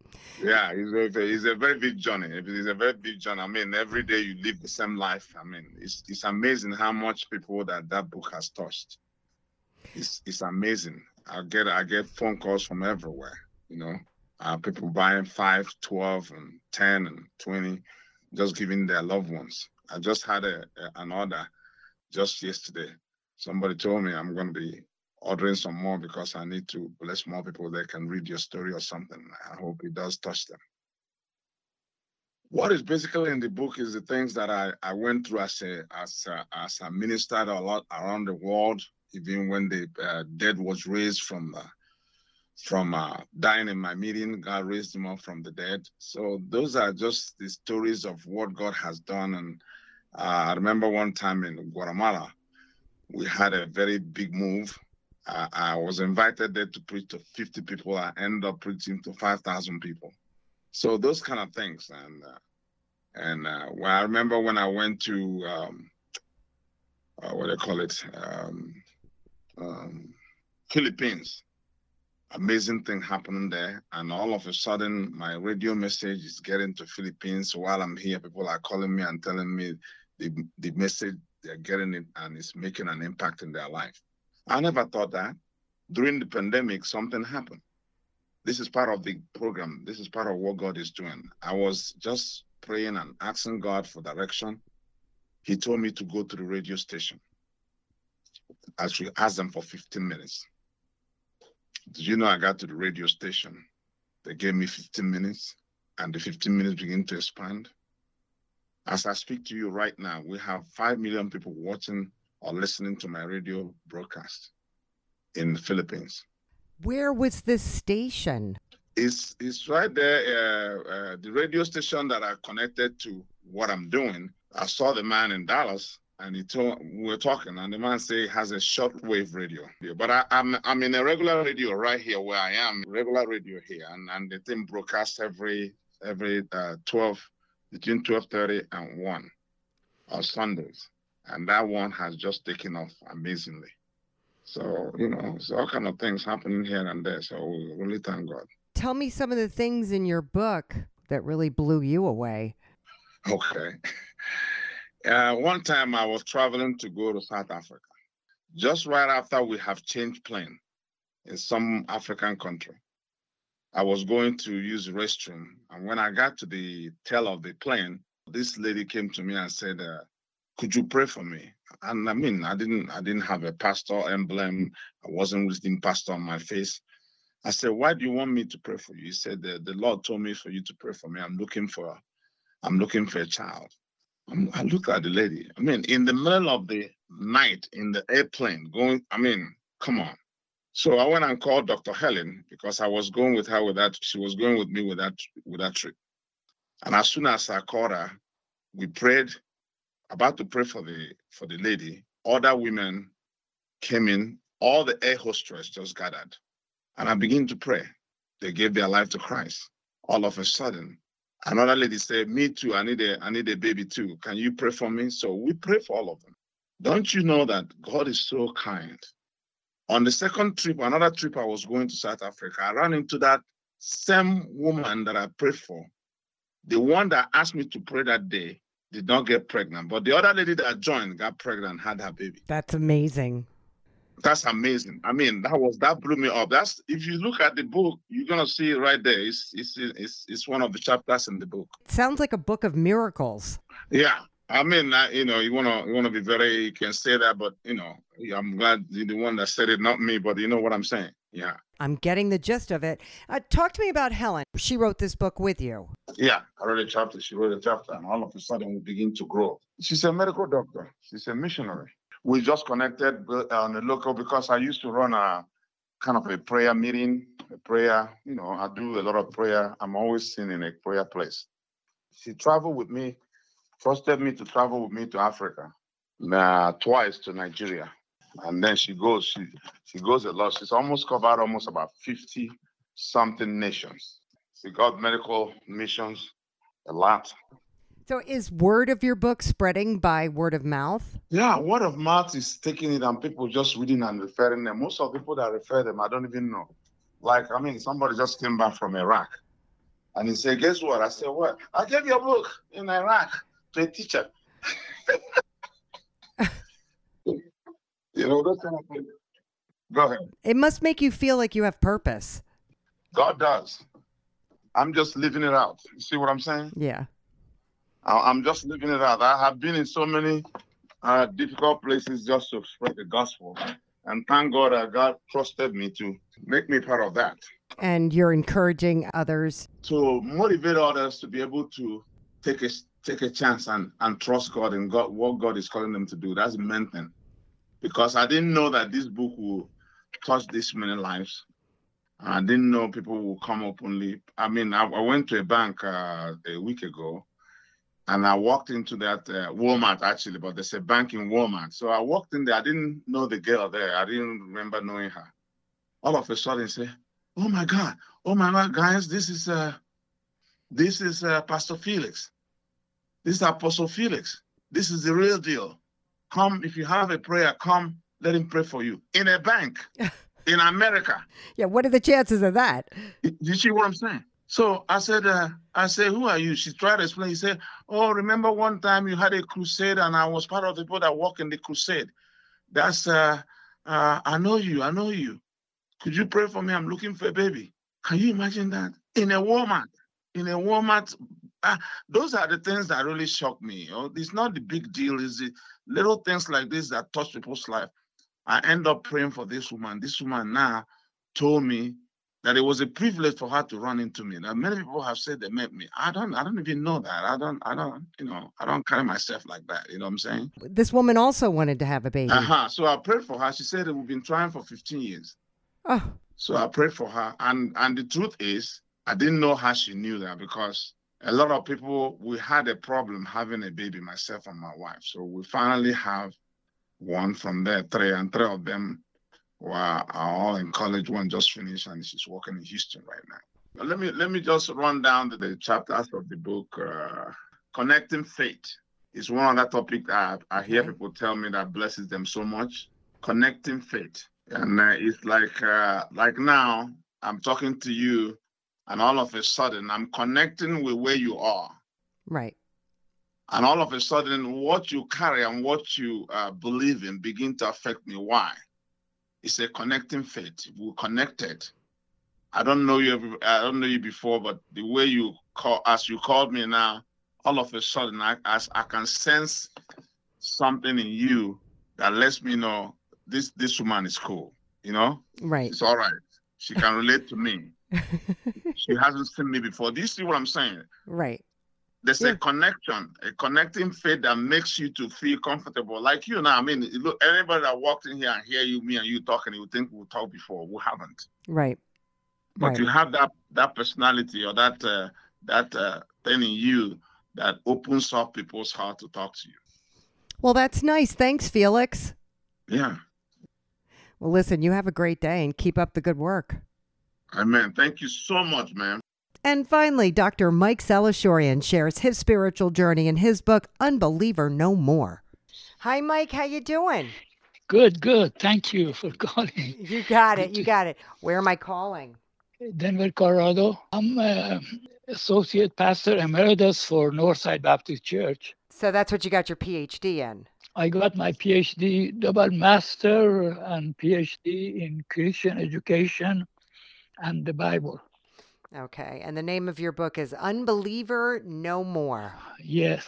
Yeah, it's a, it's a very big journey. It's a very big journey. I mean, every day you live the same life. I mean, it's it's amazing how much people that that book has touched. It's it's amazing. I get I get phone calls from everywhere. You know, uh, people buying five, 12, and ten and twenty, just giving their loved ones. I just had a, a an order just yesterday. Somebody told me I'm going to be ordering some more because I need to bless more people that can read your story or something. I hope it does touch them. What is basically in the book is the things that I, I went through as a as a, as a minister a lot around the world, even when the uh, dead was raised from uh, from uh, dying in my meeting, God raised him up from the dead. So those are just the stories of what God has done. And uh, I remember one time in Guatemala, we had a very big move. Uh, I was invited there to preach to 50 people. I ended up preaching to 5,000 people. So those kind of things. And uh, and uh, well, I remember when I went to um, uh, what do they call it, um, um, Philippines. Amazing thing happening there, and all of a sudden, my radio message is getting to Philippines. While I'm here, people are calling me and telling me the the message they're getting it and it's making an impact in their life. I never thought that. During the pandemic, something happened. This is part of the program. This is part of what God is doing. I was just praying and asking God for direction. He told me to go to the radio station. I should ask them for 15 minutes. Did you know I got to the radio station? They gave me 15 minutes, and the 15 minutes begin to expand. As I speak to you right now, we have 5 million people watching or listening to my radio broadcast in the Philippines. Where was this station? It's, it's right there, uh, uh, the radio station that I connected to what I'm doing. I saw the man in Dallas and he told we were talking and the man said he has a shortwave radio. But I, I'm I'm in a regular radio right here where I am, regular radio here, and, and the thing broadcasts every every uh, 12 between 12:30 and 1 on Sundays, and that one has just taken off amazingly. So you know, so all kind of things happening here and there. So we really thank God. Tell me some of the things in your book that really blew you away. Okay. Uh, one time I was traveling to go to South Africa. Just right after we have changed plane in some African country, I was going to use restroom. And when I got to the tail of the plane, this lady came to me and said, uh, could you pray for me? And I mean, I didn't, I didn't have a pastor emblem. I wasn't reading pastor on my face. I said, why do you want me to pray for you? He said, the, the Lord told me for you to pray for me. I'm looking for, I'm looking for a child. I look at the lady. I mean, in the middle of the night in the airplane, going. I mean, come on. So I went and called Dr. Helen because I was going with her with that. She was going with me with that with that trip. And as soon as I called her, we prayed. About to pray for the for the lady. Other women came in. All the air hostess just gathered, and I began to pray. they gave their life to Christ. All of a sudden, another lady said, "Me too. I need a I need a baby too. Can you pray for me?" So we pray for all of them. Don't you know that God is so kind? On the second trip, another trip I was going to South Africa, I ran into that same woman that I prayed for. The one that asked me to pray that day did not get pregnant, but the other lady that joined got pregnant, and had her baby. That's amazing. That's amazing. I mean, that was that blew me up. That's if you look at the book, you're gonna see it right there. It's it's it's it's one of the chapters in the book. It sounds like a book of miracles. Yeah, I mean, I, you know, you wanna you wanna be very you can say that, but you know, I'm glad you're the one that said it, not me. But you know what I'm saying? Yeah. I'm getting the gist of it. Uh, talk to me about Helen. She wrote this book with you. Yeah, I read a chapter. She wrote a chapter, and all of a sudden we begin to grow. She's a medical doctor. She's a missionary. We just connected uh, on the local because I used to run a kind of a prayer meeting, a prayer. You know, I do a lot of prayer. I'm always seen in a prayer place. She traveled with me, trusted me to travel with me to Africa, uh, twice to Nigeria, and then she goes. She she goes a lot. She's almost covered almost about fifty something nations. She got medical missions a lot. So, is word of your book spreading by word of mouth? Yeah, word of mouth is taking it and people just reading and referring them. Most of the people that refer them, I don't even know. Like, I mean, somebody just came back from Iraq and he said, Guess what? I said, What? I gave your book in Iraq to a teacher. you know, that kind of thing. Go ahead. It must make you feel like you have purpose. God does. I'm just living it out. You see what I'm saying? Yeah. I- I'm just living it out. I have been in so many uh, difficult places just to spread the gospel. And thank God that God trusted me to make me part of that, And you're encouraging others. to motivate others to be able to take a take a chance and, and trust God and God what God is calling them to do. That's the main thing. Because I didn't know that this book will touch this many lives. I didn't know people will come openly. I mean, I, I went to a bank uh, a week ago and I walked into that uh, Walmart actually, but there's a bank in Walmart. So I walked in there. I didn't know the girl there. I didn't remember knowing her. All of a sudden, say, "Oh my God! Oh my God, guys! This is uh, this is uh, Pastor Felix. This is Apostle Felix. This is the real deal. Come if you have a prayer, come let him pray for you in a bank in America. Yeah, what are the chances of that? You you see what I'm saying? So I said, uh, I said, who are you? She tried to explain. He said, oh, remember one time you had a crusade and I was part of the people that walk in the crusade. That's, uh, uh, I know you, I know you. Could you pray for me? I'm looking for a baby. Can you imagine that? In a Walmart, in a Walmart. Uh, those are the things that really shock me. You know? It's not the big deal. It's the little things like this that touch people's life. I end up praying for this woman. This woman now told me that it was a privilege for her to run into me. Now many people have said they met me. I don't I don't even know that. I don't I don't you know I don't carry myself like that. You know what I'm saying? This woman also wanted to have a baby. Uh-huh. So I prayed for her. She said we've been trying for 15 years. Oh, So I prayed for her. And and the truth is I didn't know how she knew that because a lot of people we had a problem having a baby, myself and my wife. So we finally have one from there, three, and three of them were are all in college. One just finished and she's working in Houston right now. But let me let me just run down the, the chapters of the book. Uh, Connecting faith is one of other topic that I, I hear people tell me that blesses them so much. Connecting faith, and uh, it's like uh, like now I'm talking to you, and all of a sudden I'm connecting with where you are right. and all of a sudden what you carry and what you uh, believe in begin to affect me why it's a connecting faith. We're connected i don't know you i don't know you before but the way you call as you called me now all of a sudden i as i can sense something in you that lets me know this this woman is cool you know? Right. it's all right. She can relate to me. She hasn't seen me before. Do you see what i'm saying? Right. There's Yeah. a connection, a connecting faith that makes you to feel comfortable. Like you now, I mean, look, anybody that walked in here and hear you, me and you talking, you think we talked before. We haven't. Right. But Right. you have that that personality or that uh, that uh, thing in you that opens up people's heart to talk to you. Well, that's nice. Thanks, Felix. Yeah. Well, listen, you have a great day and keep up the good work. Amen. Thank you so much, man. And finally, Dr. Mike Salashorian shares his spiritual journey in his book Unbeliever No More. Hi Mike, how you doing? Good, good. Thank you for calling. You got it. You got it. Where am I calling? Denver, Colorado. I'm uh, associate pastor emeritus for Northside Baptist Church. So that's what you got your PhD in. I got my PhD, double master and PhD in Christian education and the Bible. Okay. And the name of your book is Unbeliever No More. Yes.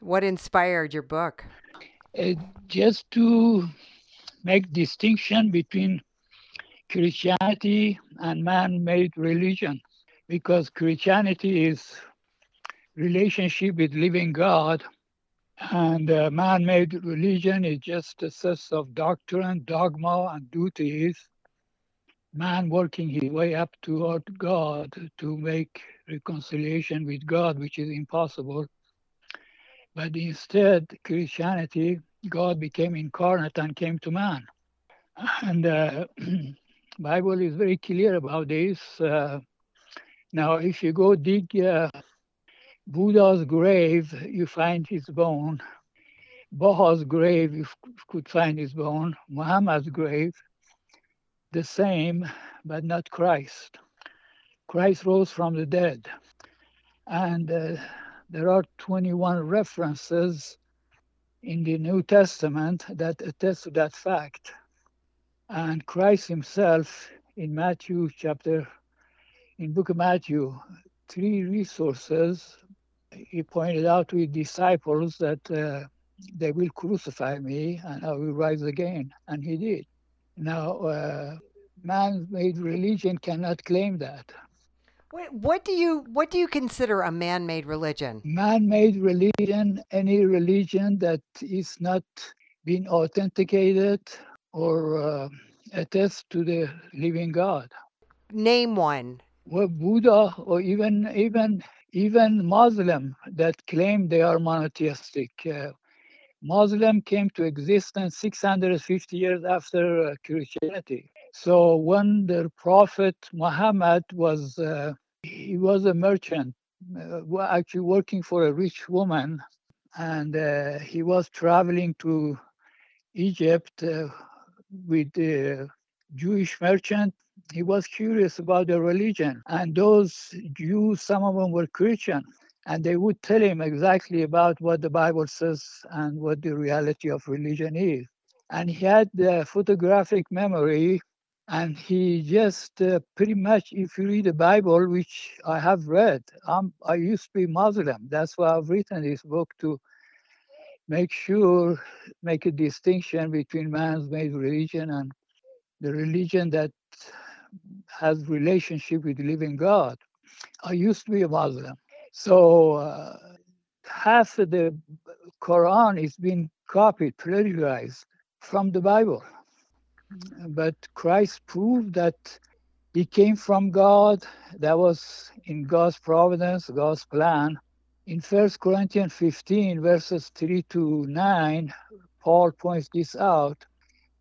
What inspired your book? Uh, just to make distinction between Christianity and man-made religion because Christianity is relationship with living God and uh, man-made religion is just a set of doctrine, dogma, and duties. Man working his way up toward God to make reconciliation with God, which is impossible. But instead, Christianity, God became incarnate and came to man. And uh, Bible is very clear about this. Uh, now, if you go dig uh, Buddha's grave, you find his bone. Baha's grave, you could find his bone. Muhammad's grave, the same, but not Christ. Christ rose from the dead. And uh, there are 21 references in the New Testament that attest to that fact. And Christ himself in Matthew chapter, in book of Matthew, three resources, he pointed out to his disciples that uh, they will crucify me and I will rise again. And he did. Now, uh, man-made religion cannot claim that. Wait, what do you what do you consider a man-made religion? Man-made religion, any religion that is not being authenticated or uh, attest to the living God. Name one. Well, Buddha or even even even Muslim that claim they are monotheistic. Uh, Muslim came to existence 650 years after uh, Christianity. So when the Prophet Muhammad was uh, he was a merchant, uh, actually working for a rich woman, and uh, he was traveling to Egypt uh, with the Jewish merchant. He was curious about the religion, and those Jews, some of them were Christian, and they would tell him exactly about what the Bible says and what the reality of religion is. And he had the photographic memory, and he just uh, pretty much, if you read the Bible, which I have read, I'm, I used to be Muslim. That's why I've written this book to make sure, make a distinction between man's made religion and the religion that has relationship with the living God. I used to be a Muslim. So uh, half of the Quran is being copied, plagiarized from the Bible. But Christ proved that he came from God. That was in God's providence, God's plan. In 1 Corinthians 15, verses 3 to 9, Paul points this out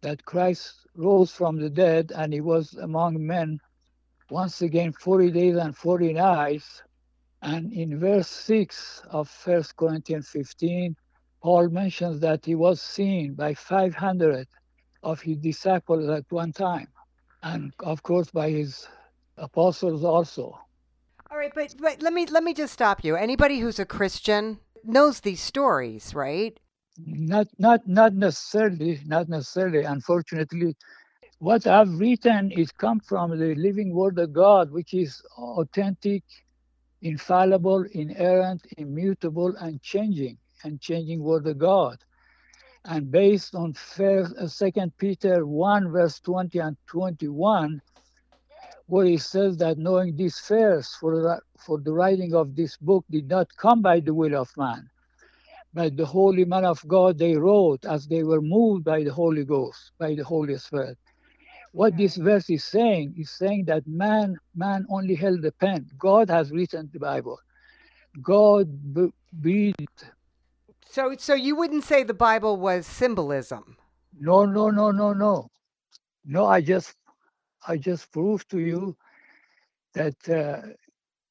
that Christ rose from the dead and he was among men once again 40 days and 40 nights. And in verse 6 of 1 Corinthians 15, Paul mentions that he was seen by 500 of his disciples at one time, and of course by his apostles also. All right, but, but let me let me just stop you. Anybody who's a Christian knows these stories, right? Not not not necessarily, not necessarily. Unfortunately, what I've written is come from the living word of God, which is authentic, infallible, inerrant, immutable, and changing, and changing word of God. And based on first, uh, Second Peter 1, verse 20 and 21, where he says that knowing this first for for the writing of this book did not come by the will of man, but the holy man of God they wrote as they were moved by the Holy Ghost, by the Holy Spirit. What this verse is saying is saying that man, man only held the pen. God has written the Bible. God breathed. So, so you wouldn't say the Bible was symbolism? No, no, no, no, no, no. I just, I just proved to you that uh,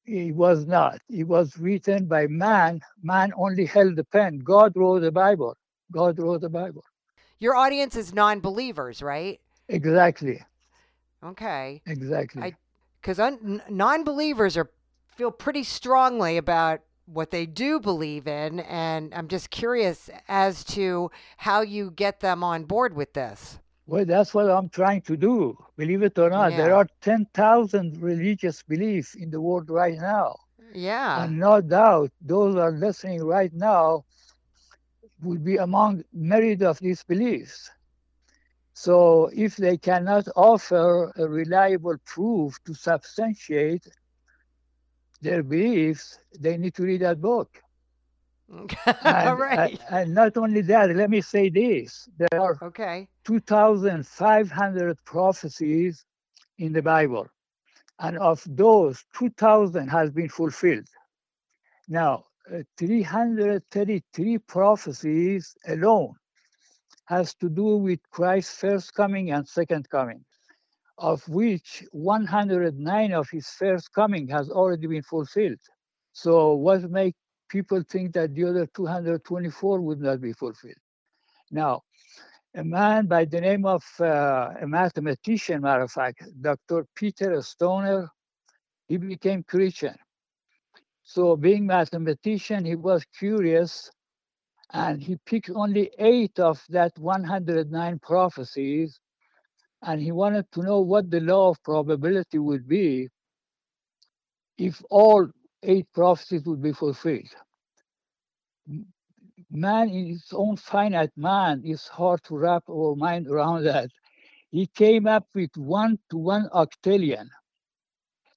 it was not. It was written by man. Man only held the pen. God wrote the Bible. God wrote the Bible. Your audience is non believers, right? Exactly. Okay. Exactly. Because un- non believers are feel pretty strongly about what they do believe in. And I'm just curious as to how you get them on board with this. Well, that's what I'm trying to do. Believe it or not, yeah. there are 10,000 religious beliefs in the world right now. Yeah. And no doubt those are listening right now would be among myriad of these beliefs. So if they cannot offer a reliable proof to substantiate their beliefs, they need to read that book. and, right. and, and, not only that, let me say this: there are okay 2,500 prophecies in the Bible, and of those, 2,000 has been fulfilled. Now, uh, 333 prophecies alone has to do with Christ's first coming and second coming, of which 109 of his first coming has already been fulfilled. So what make people think that the other 224 would not be fulfilled? Now, a man by the name of uh, a mathematician, matter of fact, Dr. Peter Stoner, he became Christian. So being mathematician, he was curious and he picked only eight of that 109 prophecies and he wanted to know what the law of probability would be if all eight prophecies would be fulfilled. Man in his own finite mind is hard to wrap our mind around that. He came up with one to one octillion.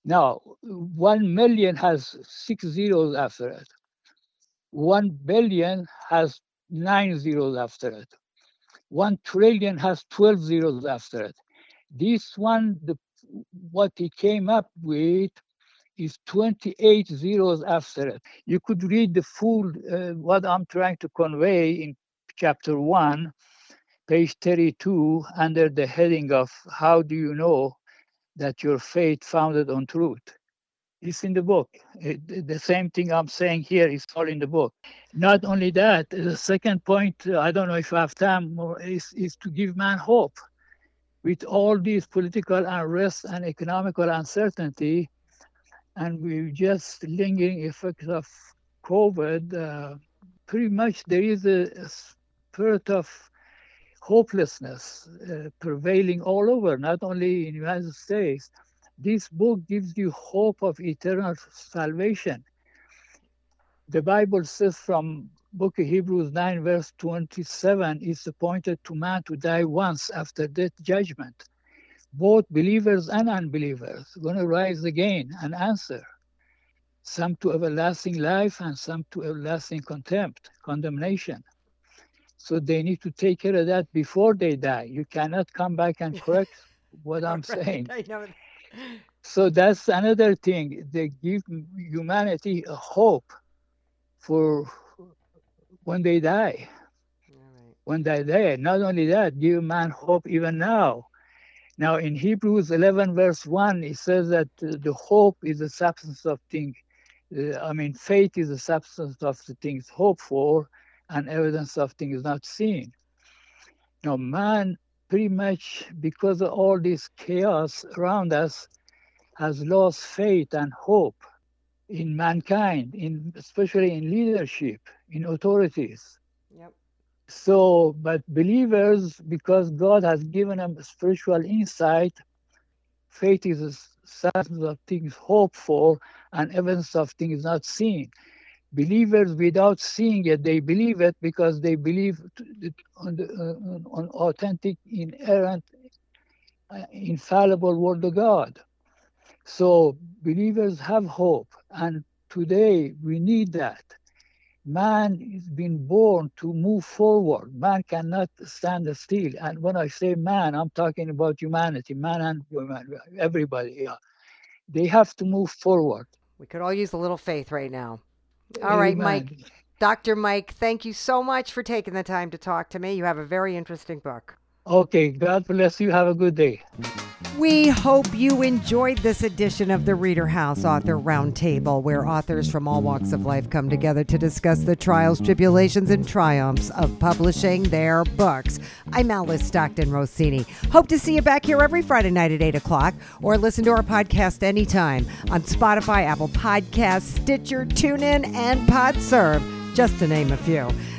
Now, one million has six zeros after it. One billion has nine zeros after it. One trillion has 12 zeros after it. This one, the, what he came up with is 28 zeros after it. You could read the full, uh, what I'm trying to convey in chapter one, page 32, under the heading of How Do You Know That Your Faith Founded on Truth? It's in the book. It, the same thing I'm saying here is all in the book. Not only that, the second point, uh, I don't know if I have time, is, is to give man hope. With all these political unrest and economical uncertainty, and we just lingering effects of COVID, uh, pretty much there is a, a spirit of hopelessness uh, prevailing all over, not only in the United States. This book gives you hope of eternal salvation. The Bible says from book of Hebrews 9 verse 27, it's appointed to man to die once after death judgment. Both believers and unbelievers going to rise again and answer. Some to everlasting life and some to everlasting contempt condemnation. So they need to take care of that before they die. You cannot come back and correct what i'm right, saying so that's another thing they give humanity a hope for when they die right. when they die not only that give man hope even now now, in Hebrews 11, verse 1, it says that uh, the hope is the substance of things. Uh, I mean, faith is the substance of the things hoped for and evidence of things not seen. Now, man, pretty much because of all this chaos around us, has lost faith and hope in mankind, in especially in leadership, in authorities. Yep. So, but believers, because God has given them spiritual insight, faith is a substance of things hoped for and evidence of things not seen. Believers, without seeing it, they believe it because they believe on the uh, on authentic, inerrant, uh, infallible Word of God. So, believers have hope, and today we need that man is been born to move forward. Man cannot stand still. And when I say man, I'm talking about humanity, man and woman, everybody. Yeah. They have to move forward. We could all use a little faith right now. All Amen. right, Mike. Dr. Mike, thank you so much for taking the time to talk to me. You have a very interesting book. Okay, God bless you. Have a good day. We hope you enjoyed this edition of the Reader House Author Roundtable, where authors from all walks of life come together to discuss the trials, tribulations, and triumphs of publishing their books. I'm Alice Stockton Rossini. Hope to see you back here every Friday night at 8 o'clock, or listen to our podcast anytime on Spotify, Apple Podcasts, Stitcher, TuneIn, and PodServe, just to name a few.